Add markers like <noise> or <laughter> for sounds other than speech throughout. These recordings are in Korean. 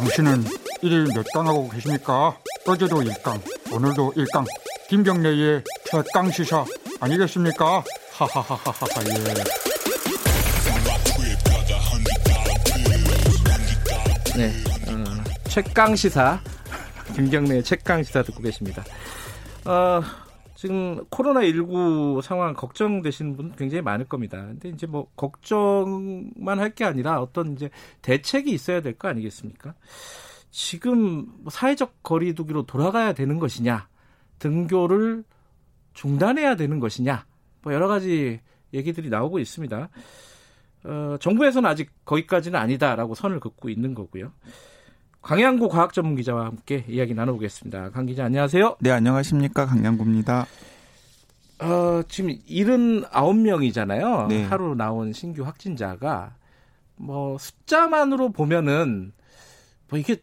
당신은 일일 몇 강 하고 계십니까? 어제도 1강, 오늘도 1강. 김경래의 최강 시사 아니겠습니까? 하하하하하 예. 네, 어, 최강 시사 김경래의 최강 시사 듣고 계십니다. 어, 지금 코로나19 상황 걱정되시는 분 굉장히 많을 겁니다. 근데 이제 뭐 걱정만 할 게 아니라 어떤 이제 대책이 있어야 될 거 아니겠습니까? 지금 사회적 거리두기로 돌아가야 되는 것이냐, 등교를 중단해야 되는 것이냐, 뭐 여러 가지 얘기들이 나오고 있습니다. 어, 정부에서는 아직 거기까지는 아니다라고 선을 긋고 있는 거고요. 강양구 과학전문기자와 함께 이야기 나눠보겠습니다. 강 기자 안녕하세요. 네, 안녕하십니까. 강양구입니다. 어, 지금 79명이잖아요. 네. 하루 나온 신규 확진자가 뭐 숫자만으로 보면은 뭐 이게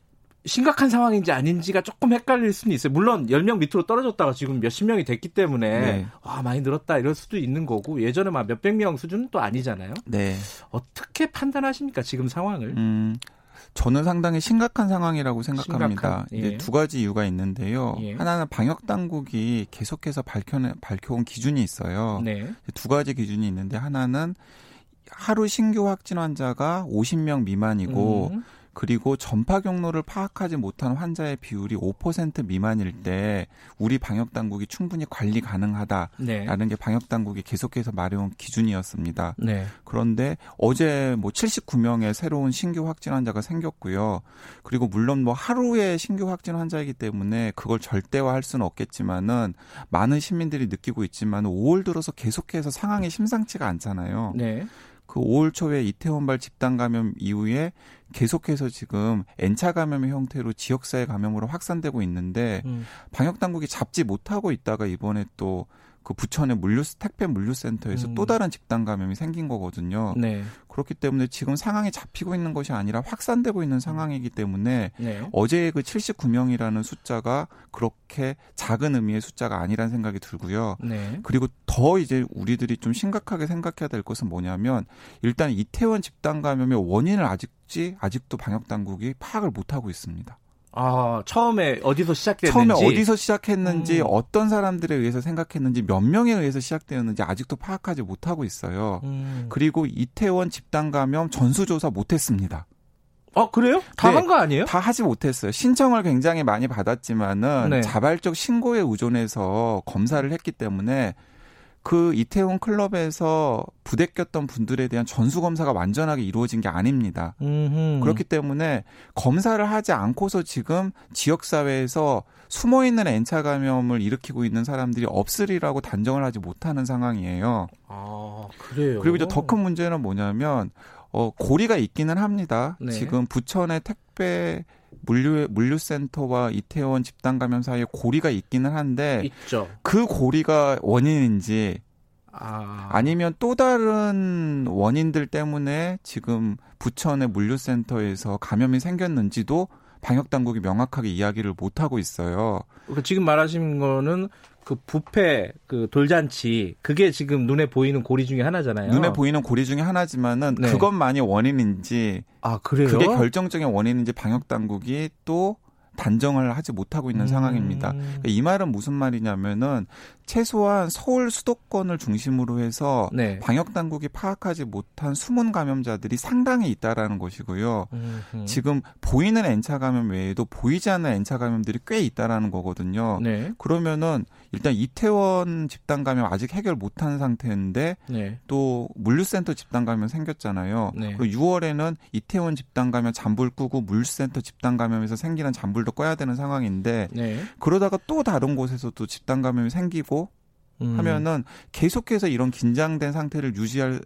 심각한 상황인지 아닌지가 조금 헷갈릴 수는 있어요. 물론 10명 밑으로 떨어졌다가 지금 몇십 명이 됐기 때문에 네. 와, 많이 늘었다 이럴 수도 있는 거고 예전에 막 몇백 명 수준은 또 아니잖아요. 네. 어떻게 판단하십니까? 지금 상황을? 음, 저는 상당히 심각한 상황이라고 생각합니다. 심각한, 예. 이제 두 가지 이유가 있는데요. 예. 하나는 방역 당국이 계속해서 밝혀 밝혀온 기준이 있어요. 네. 두 가지 기준이 있는데 하나는 하루 신규 확진 환자가 50명 미만이고 음. 그리고 전파 경로를 파악하지 못한 환자의 비율이 5% 미만일 때 우리 방역 당국이 충분히 관리 가능하다라는 네. 게 방역 당국이 계속해서 말해온 기준이었습니다. 네. 그런데 어제 뭐 79명의 새로운 신규 확진 환자가 생겼고요. 그리고 물론 뭐 하루에 신규 확진 환자이기 때문에 그걸 절대화할 수는 없겠지만은 많은 시민들이 느끼고 있지만 5월 들어서 계속해서 상황이 심상치가 않잖아요. 네. 그 5월 초에 이태원발 집단 감염 이후에 계속해서 지금 N차 감염의 형태로 지역사회 감염으로 확산되고 있는데 음. 방역 당국이 잡지 못하고 있다가 이번에 또 그 부천의 물류 택배 물류센터에서 음. 또 다른 집단 감염이 생긴 거거든요. 네. 그렇기 때문에 지금 상황이 잡히고 있는 것이 아니라 확산되고 있는 상황이기 때문에 네. 어제의 그 79명이라는 숫자가 그렇게 작은 의미의 숫자가 아니라는 생각이 들고요. 네. 그리고 더 이제 우리들이 좀 심각하게 생각해야 될 것은 뭐냐면 일단 이태원 집단 감염의 원인을 아직지 아직도 방역 당국이 파악을 못 하고 있습니다. 아, 처음에 어디서 시작됐는지 처음에 어디서 시작했는지 음. 어떤 사람들에 의해서 생각했는지 몇 명에 의해서 시작되었는지 아직도 파악하지 못하고 있어요. 음. 그리고 이태원 집단 감염 전수조사 못했습니다. 어, 그래요? 다 네. 한거 아니에요? 다 하지 못했어요. 신청을 굉장히 많이 받았지만은 네. 자발적 신고에 의존해서 검사를 했기 때문에 그 이태원 클럽에서 부대꼈던 분들에 대한 전수 검사가 완전하게 이루어진 게 아닙니다. 음흠. 그렇기 때문에 검사를 하지 않고서 지금 지역 사회에서 숨어 있는 N차 감염을 일으키고 있는 사람들이 없으리라고 단정을 하지 못하는 상황이에요. 아, 그래요. 그리고 이제 더 큰 문제는 뭐냐면 어 고리가 있기는 합니다. 네. 지금 부천의 택배 물류 물류센터와 이태원 집단 감염 사이에 고리가 있기는 한데 있죠. 그 고리가 원인인지 아, 아니면 또 다른 원인들 때문에 지금 부천의 물류센터에서 감염이 생겼는지도 방역 당국이 명확하게 이야기를 못 하고 있어요. 그 지금 말하신 거는 그 부패 그 돌잔치 그게 지금 눈에 보이는 고리 중에 하나잖아요. 눈에 보이는 고리 중에 하나지만은 네. 그것만이 원인인지 아, 그래요? 그게 결정적인 원인인지 방역 당국이 또 단정을 하지 못하고 있는 음. 상황입니다. 그러니까 이 말은 무슨 말이냐면은 최소한 서울 수도권을 중심으로 해서 네. 방역 당국이 파악하지 못한 숨은 감염자들이 상당히 있다라는 것이고요. 음흠. 지금 보이는 N차 감염 외에도 보이지 않는 N차 감염들이 꽤 있다라는 거거든요. 네. 그러면은 일단 이태원 집단 감염 아직 해결 못한 상태인데 네. 또 물류센터 집단 감염 생겼잖아요. 네. 그리고 6월에는 이태원 집단 감염 잔불 끄고 물류센터 집단 감염에서 생기는 잔불도 꺼야 되는 상황인데 네. 그러다가 또 다른 곳에서도 집단 감염이 생기고 음. 하면은 계속해서 이런 긴장된 상태를 유지할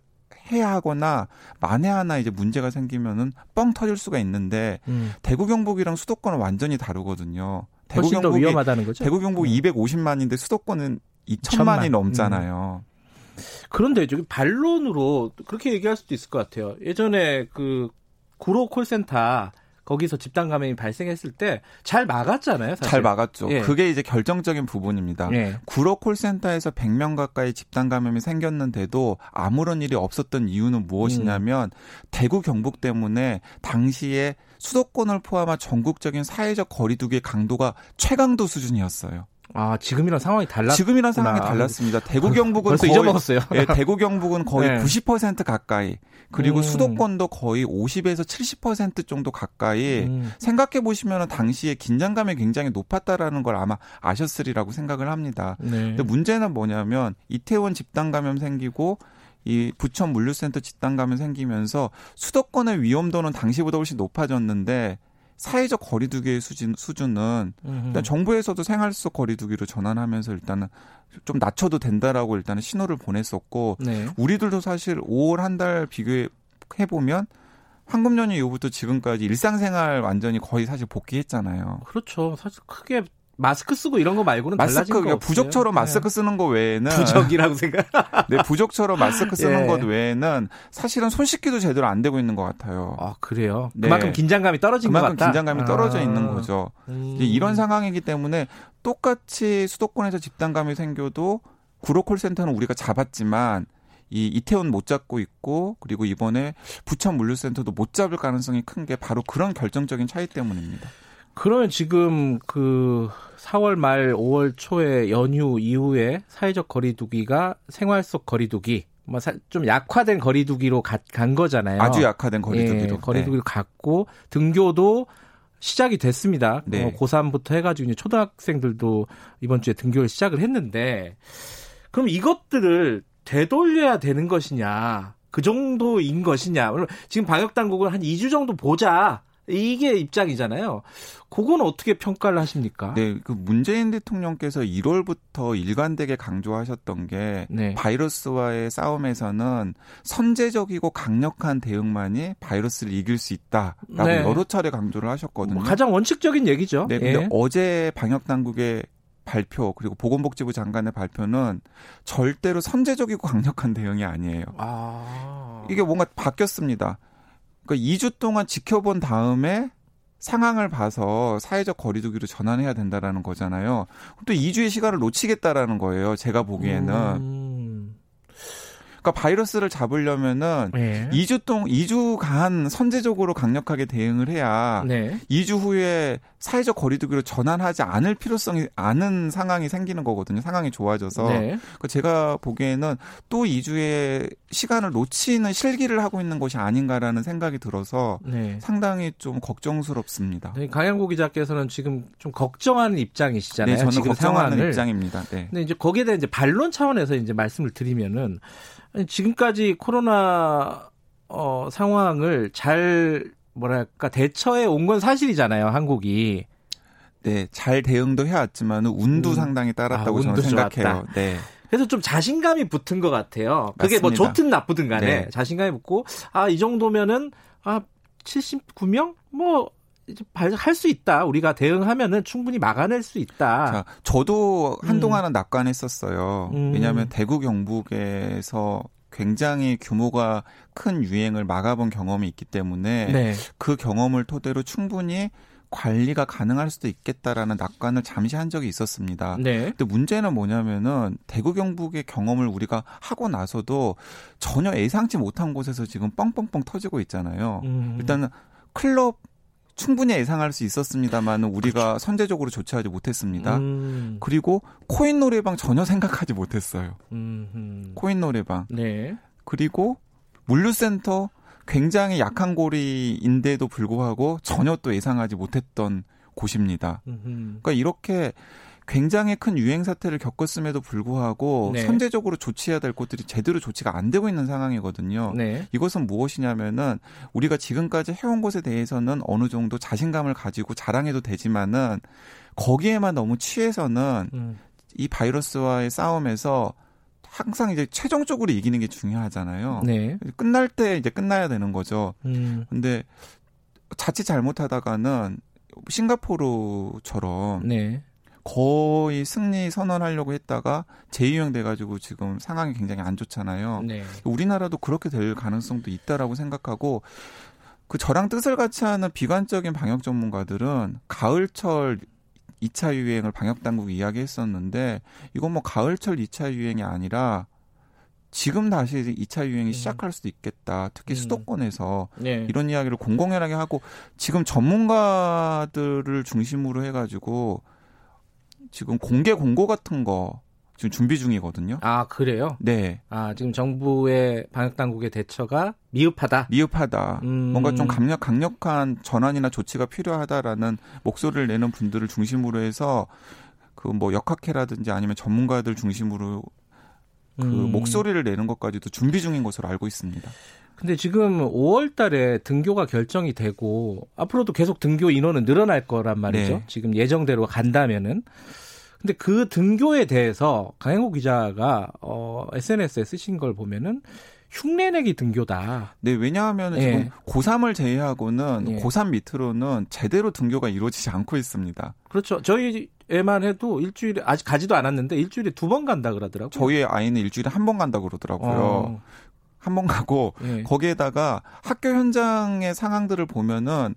해야 하거나 만에 하나 이제 문제가 생기면은 뻥 터질 수가 있는데 음. 대구 경북이랑 수도권은 완전히 다르거든요. 대구 경북이 위험하다는 거죠. 대구 경북 음. 250만인데 수도권은 2천만이 천만. 음. 넘잖아요. 그런데 저기 반론으로 그렇게 얘기할 수도 있을 것 같아요. 예전에 그 구로 콜센터 거기서 집단 감염이 발생했을 때 잘 막았잖아요. 사실. 잘 막았죠. 예. 그게 이제 결정적인 부분입니다. 예. 구로 콜센터에서 100명 가까이 집단 감염이 생겼는데도 아무런 일이 없었던 이유는 무엇이냐면 음. 대구 경북 때문에 당시에 수도권을 포함한 전국적인 사회적 거리두기의 강도가 최강도 수준이었어요. 아 지금이랑 상황이 달라. 지금이랑 상황이 달랐습니다. 대구 경북은 거의 잊어먹었어요. 예, 대구 경북은 거의 네. 90% 가까이 그리고 음. 수도권도 거의 50에서 70% 정도 가까이 음. 생각해 보시면 당시에 긴장감이 굉장히 높았다라는 걸 아마 아셨으리라고 생각을 합니다. 네. 근데 문제는 뭐냐면 이태원 집단 감염 생기고 이 부천 물류센터 집단 감염 생기면서 수도권의 위험도는 당시보다 훨씬 높아졌는데 사회적 거리두기의 수준, 수준은. 일단 정부에서도 생활 속 거리두기로 전환하면서 일단은 좀 낮춰도 된다라고 일단은 신호를 보냈었고 네. 우리들도 사실 5월 한 달 비교해 보면 황금 연휴 이후부터 지금까지 일상생활 완전히 거의 사실 복귀했잖아요. 그렇죠. 사실 크게 마스크 쓰고 이런 거 말고는 마스크 거 그러니까. 부족처럼 네. 마스크 쓰는 거 외에는 부적이라고 생각. <laughs> 네, 부족처럼 마스크 쓰는 예. 것 외에는 사실은 손 씻기도 제대로 안 되고 있는 것 같아요. 아 그래요. 네. 그만큼 긴장감이 떨어진 것 그만큼. 긴장감이 떨어져 아. 있는 거죠. 음. 이런 상황이기 때문에 똑같이 수도권에서 집단감이 생겨도 구로콜 센터는 우리가 잡았지만 이 이태원 못 잡고 있고 그리고 이번에 부천 물류센터도 못 잡을 가능성이 큰 게 바로 그런 결정적인 차이 때문입니다. 그러면 지금 그 4월 말 5월 초에 연휴 이후에 사회적 거리두기가 생활 속 거리두기 뭐좀 약화된 거리두기로 가, 간 거잖아요. 아주 약화된 거리두기로. 예, 거리두기로 갔고 등교도 시작이 됐습니다. 네. 어, 고3부터 해가지고 이제 초등학생들도 이번 주에 등교를 시작을 했는데 그럼 이것들을 되돌려야 되는 것이냐 그 정도인 것이냐 지금 방역 당국은 한 2주 정도 보자 이게 입장이잖아요. 그건 어떻게 평가를 하십니까? 네, 그 문재인 대통령께서 1월부터 일관되게 강조하셨던 게 네. 바이러스와의 싸움에서는 선제적이고 강력한 대응만이 바이러스를 이길 수 있다라고 네. 여러 차례 강조를 하셨거든요. 뭐 가장 원칙적인 얘기죠. 네, 근데 예. 어제 방역 당국의 발표 그리고 보건복지부 장관의 발표는 절대로 선제적이고 강력한 대응이 아니에요. 아. 이게 뭔가 바뀌었습니다. 그러니까 2주 동안 지켜본 다음에 상황을 봐서 사회적 거리두기로 전환해야 된다라는 거잖아요. 또 2주의 시간을 놓치겠다라는 거예요. 제가 보기에는. 음. 그러니까 바이러스를 잡으려면은 예. 2주 동 2주간 선제적으로 강력하게 대응을 해야 네. 2주 후에 사회적 거리두기로 전환하지 않을 필요성이 않은 상황이 생기는 거거든요. 상황이 좋아져서. 네. 그러니까 제가 보기에는 또 2주의 시간을 놓치는 실기를 하고 있는 것이 아닌가라는 생각이 들어서 네. 상당히 좀 걱정스럽습니다. 네, 강양구 기자께서는 지금 좀 걱정하는 입장이시잖아요. 네, 저는 지금 걱정하는 상황을. 입장입니다. 네. 근데 이제 거기에 대한 이제 반론 차원에서 이제 말씀을 드리면은 아니, 지금까지 코로나 어, 상황을 잘 뭐랄까 대처해 온 건 사실이잖아요, 한국이. 네, 잘 대응도 해왔지만 운도 음. 상당히 따랐다고 아, 저는 생각해요. 좋았다. 네. 그래서 좀 자신감이 붙은 것 같아요. 그게 뭐 맞습니다. 좋든 나쁘든 간에 네. 자신감이 붙고 아 이 정도면은 아 79명 뭐 할 수 있다. 우리가 대응하면은 충분히 막아낼 수 있다. 자, 저도 한동안은 낙관했었어요. 음. 왜냐하면 대구 경북에서 굉장히 규모가 큰 유행을 막아본 경험이 있기 때문에 네. 그 경험을 토대로 충분히 관리가 가능할 수도 있겠다라는 낙관을 잠시 한 적이 있었습니다. 네. 근데 문제는 뭐냐면은 대구 경북의 경험을 우리가 하고 나서도 전혀 예상치 못한 곳에서 지금 뻥뻥뻥 터지고 있잖아요. 음. 일단은 클럽 충분히 예상할 수 있었습니다만 우리가 선제적으로 조치하지 못했습니다. 그렇죠. 음. 그리고 코인 노래방 전혀 생각하지 못했어요. 음, 음. 코인 노래방 네. 그리고 물류센터 굉장히 약한 고리인데도 불구하고 전혀 또 예상하지 못했던 곳입니다. 음, 그러니까 이렇게 굉장히 큰 유행 사태를 겪었음에도 불구하고 네. 선제적으로 조치해야 될 곳들이 제대로 조치가 안 되고 있는 상황이거든요. 네. 이것은 무엇이냐면은 우리가 지금까지 해온 것에 대해서는 어느 정도 자신감을 가지고 자랑해도 되지만은 거기에만 너무 취해서는 음. 이 바이러스와의 싸움에서 항상 이제 최종적으로 이기는 게 중요하잖아요. 네. 끝날 때 이제 끝나야 되는 거죠. 음. 근데 자칫 잘못하다가는 싱가포르처럼 네. 거의 승리 선언하려고 했다가 재유행 돼가지고 지금 상황이 굉장히 안 좋잖아요. 네. 우리나라도 그렇게 될 가능성도 있다라고 생각하고 그 저랑 뜻을 같이 하는 비관적인 방역 전문가들은 가을철 2차 유행을 방역 당국이 이야기했었는데 이건 뭐 가을철 2차 유행이 아니라 지금 다시 2차 유행이 음. 시작할 수도 있겠다. 특히 음. 수도권에서 네. 이런 이야기를 공공연하게 하고 지금 전문가들을 중심으로 해가지고 지금 공개 공고 같은 거 지금 준비 중이거든요. 아 그래요? 네. 아 지금 정부의 방역 당국의 대처가 미흡하다. 미흡하다. 음. 뭔가 좀 강력 강력한 전환이나 조치가 필요하다라는 목소리를 내는 분들을 중심으로 해서 그 뭐 역학회라든지 아니면 전문가들 중심으로 그 음. 목소리를 내는 것까지도 준비 중인 것으로 알고 있습니다. 근데 지금 5월 달에 등교가 결정이 되고 앞으로도 계속 등교 인원은 늘어날 거란 말이죠. 네. 지금 예정대로 간다면은 근데 그 등교에 대해서 강행호 기자가 어 SNS에 쓰신 걸 보면은 흉내내기 등교다. 네, 왜냐하면 예. 지금 고3을 제외하고는 예. 고3 밑으로는 제대로 등교가 이루어지지 않고 있습니다. 그렇죠. 저희 애만 해도 일주일에 아직 가지도 않았는데 일주일에 두 번 간다 그러더라고요. 저희 아이는 일주일에 한 번 간다 그러더라고요. 어. 한번 가고 예. 거기에다가 학교 현장의 상황들을 보면은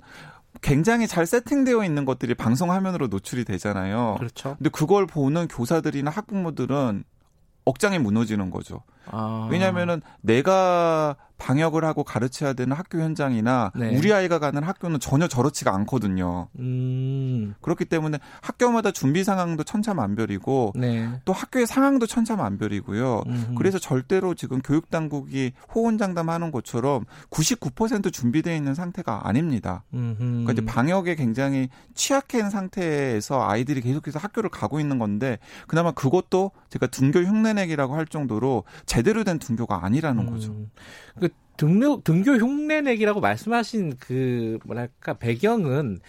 굉장히 잘 세팅되어 있는 것들이 방송 화면으로 노출이 되잖아요. 그렇죠. 근데 그걸 보는 교사들이나 학부모들은 억장이 무너지는 거죠. 아. 왜냐하면은 내가 방역을 하고 가르쳐야 되는 학교 현장이나 네. 우리 아이가 가는 학교는 전혀 저렇지가 않거든요. 음. 그렇기 때문에 학교마다 준비 상황도 천차만별이고 네. 또 학교의 상황도 천차만별이고요. 음흠. 그래서 절대로 지금 교육 당국이 호언장담하는 것처럼 99% 준비되어 있는 상태가 아닙니다. 음흠. 그러니까 이제 방역에 굉장히 취약한 상태에서 아이들이 계속해서 학교를 가고 있는 건데 그나마 그것도 제가 등교 흉내내기라고 할 정도로 제대로 된 등교가 아니라는 음. 거죠. 그 등교 등교 흉내 내기라고 말씀하신 그 뭐랄까 배경은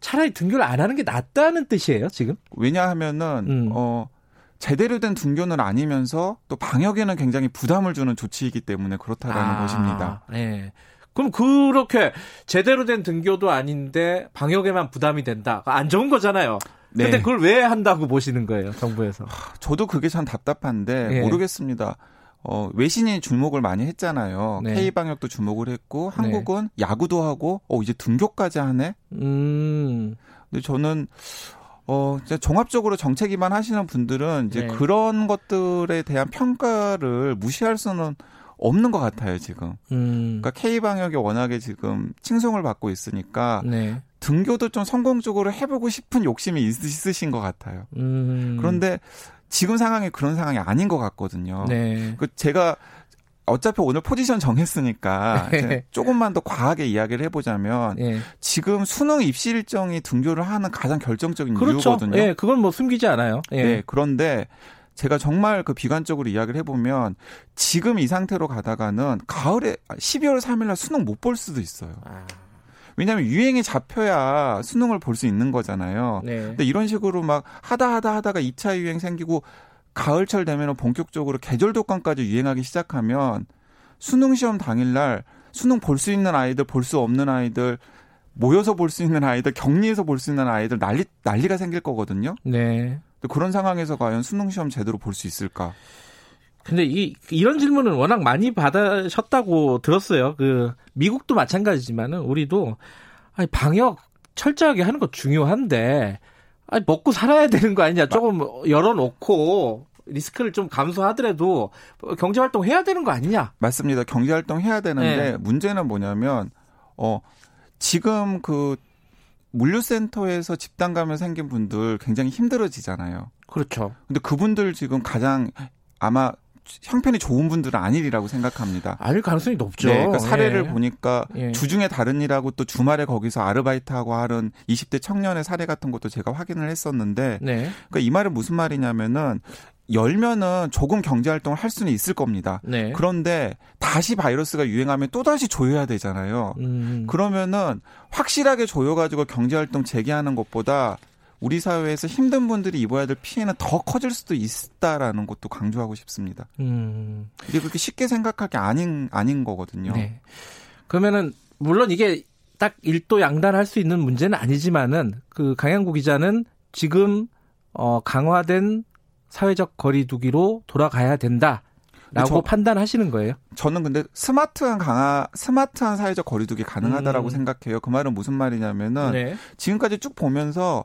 차라리 등교를 안 하는 게 낫다는 뜻이에요, 지금? 왜냐하면은 음. 어 제대로 된 등교는 아니면서 또 방역에는 굉장히 부담을 주는 조치이기 때문에 그렇다라는 아, 것입니다. 네. 그럼 그렇게 제대로 된 등교도 아닌데 방역에만 부담이 된다. 안 좋은 거잖아요. 네. 근데 그걸 왜 한다고 보시는 거예요, 정부에서? 저도 그게 참 답답한데 네. 모르겠습니다. 어, 외신이 주목을 많이 했잖아요. 네. K 방역도 주목을 했고 네. 한국은 네. 야구도 하고 어 이제 등교까지 하네. 음. 근데 저는 어, 이제 종합적으로 정책위만 하시는 분들은 이제 네. 그런 것들에 대한 평가를 무시할 수는 없는 것 같아요, 지금. 음. 그러니까 K 방역이 워낙에 지금 칭송을 받고 있으니까 네. 등교도 좀 성공적으로 해보고 싶은 욕심이 있으신 것 같아요. 음. 그런데 지금 상황이 그런 상황이 아닌 것 같거든요. 네. 그 제가 어차피 오늘 포지션 정했으니까 네. 조금만 더 과하게 이야기를 해보자면 네. 지금 수능 입시 일정이 등교를 하는 가장 결정적인 그렇죠. 이유거든요. 예, 그건 뭐 숨기지 않아요. 예. 네, 그런데 제가 정말 그 비관적으로 이야기를 해보면 지금 이 상태로 가다가는 가을에 12월 3일날 수능 못 볼 수도 있어요. 아. 왜냐하면 유행이 잡혀야 수능을 볼 수 있는 거잖아요. 네. 근데 이런 식으로 막 하다 하다 하다가 2차 유행 생기고 가을철 되면 본격적으로 계절 독감까지 유행하기 시작하면 수능 시험 당일날 수능 볼 수 있는 아이들, 볼 수 없는 아이들, 모여서 볼 수 있는 아이들, 격리해서 볼 수 있는 아이들 난리 난리가 생길 거거든요. 네. 그런 상황에서 과연 수능 시험 제대로 볼 수 있을까? 근데 이 이런 질문은 워낙 많이 받으셨다고 들었어요. 그 미국도 마찬가지지만은 우리도 아니 방역 철저하게 하는 거 중요한데 아니 먹고 살아야 되는 거 아니냐. 조금 열어놓고 리스크를 좀 감소하더라도 경제 활동 해야 되는 거 아니냐? 맞습니다. 경제 활동 해야 되는데 네. 문제는 뭐냐면 어 지금 그 물류센터에서 집단 감염 생긴 분들 굉장히 힘들어지잖아요. 그렇죠. 근데 그분들 지금 가장 아마 형편이 좋은 분들은 아니리라고 생각합니다. 아닐 가능성이 높죠. 네, 그러니까 사례를 예. 보니까 예. 주중에 다른 일하고 또 주말에 거기서 아르바이트하고 하는 20대 청년의 사례 같은 것도 제가 확인을 했었는데, 네. 그러니까 이 말은 무슨 말이냐면은 열면은 조금 경제 활동을 할 수는 있을 겁니다. 네. 그런데 다시 바이러스가 유행하면 또 다시 조여야 되잖아요. 음. 그러면은 확실하게 조여 가지고 경제 활동 재개하는 것보다 우리 사회에서 힘든 분들이 입어야 될 피해는 더 커질 수도 있다라는 것도 강조하고 싶습니다. 음. 이게 그렇게 쉽게 생각할 게 아닌 아닌 거거든요. 네. 그러면은 물론 이게 딱 일도 양단할 수 있는 문제는 아니지만은 그 강양구 기자는 지금 어 강화된 사회적 거리두기로 돌아가야 된다. 저, 판단하시는 거예요? 저는 근데 스마트한 강화, 스마트한 사회적 거리두기 가능하다라고 음. 생각해요. 그 말은 무슨 말이냐면은 네. 지금까지 쭉 보면서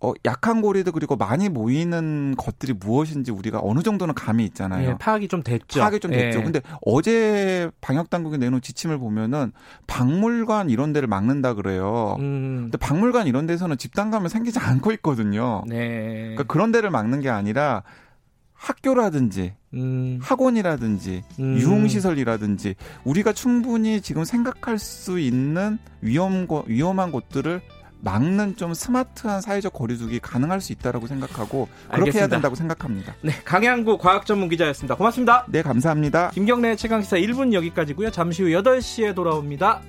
어, 약한 고리도 그리고 많이 모이는 것들이 무엇인지 우리가 어느 정도는 감이 있잖아요. 예, 파악이 좀 됐죠. 파악이 좀 됐죠. 예. 근데 어제 방역 당국이 내놓은 지침을 보면은 박물관 이런 데를 막는다 그래요. 음. 근데 박물관 이런 데서는 집단 감염 생기지 않고 있거든요. 네. 그러니까 그런 데를 막는 게 아니라 학교라든지 음. 학원이라든지 음. 유흥시설이라든지 우리가 충분히 지금 생각할 수 있는 위험 위험한 곳들을 막는 좀 스마트한 사회적 거리두기 가능할 수 있다라고 생각하고 그렇게 알겠습니다. 해야 된다고 생각합니다. 네, 강양구 과학 전문 기자였습니다. 고맙습니다. 네, 감사합니다. 김경래 최강 시사 1분 여기까지고요. 잠시 후 8시에 돌아옵니다.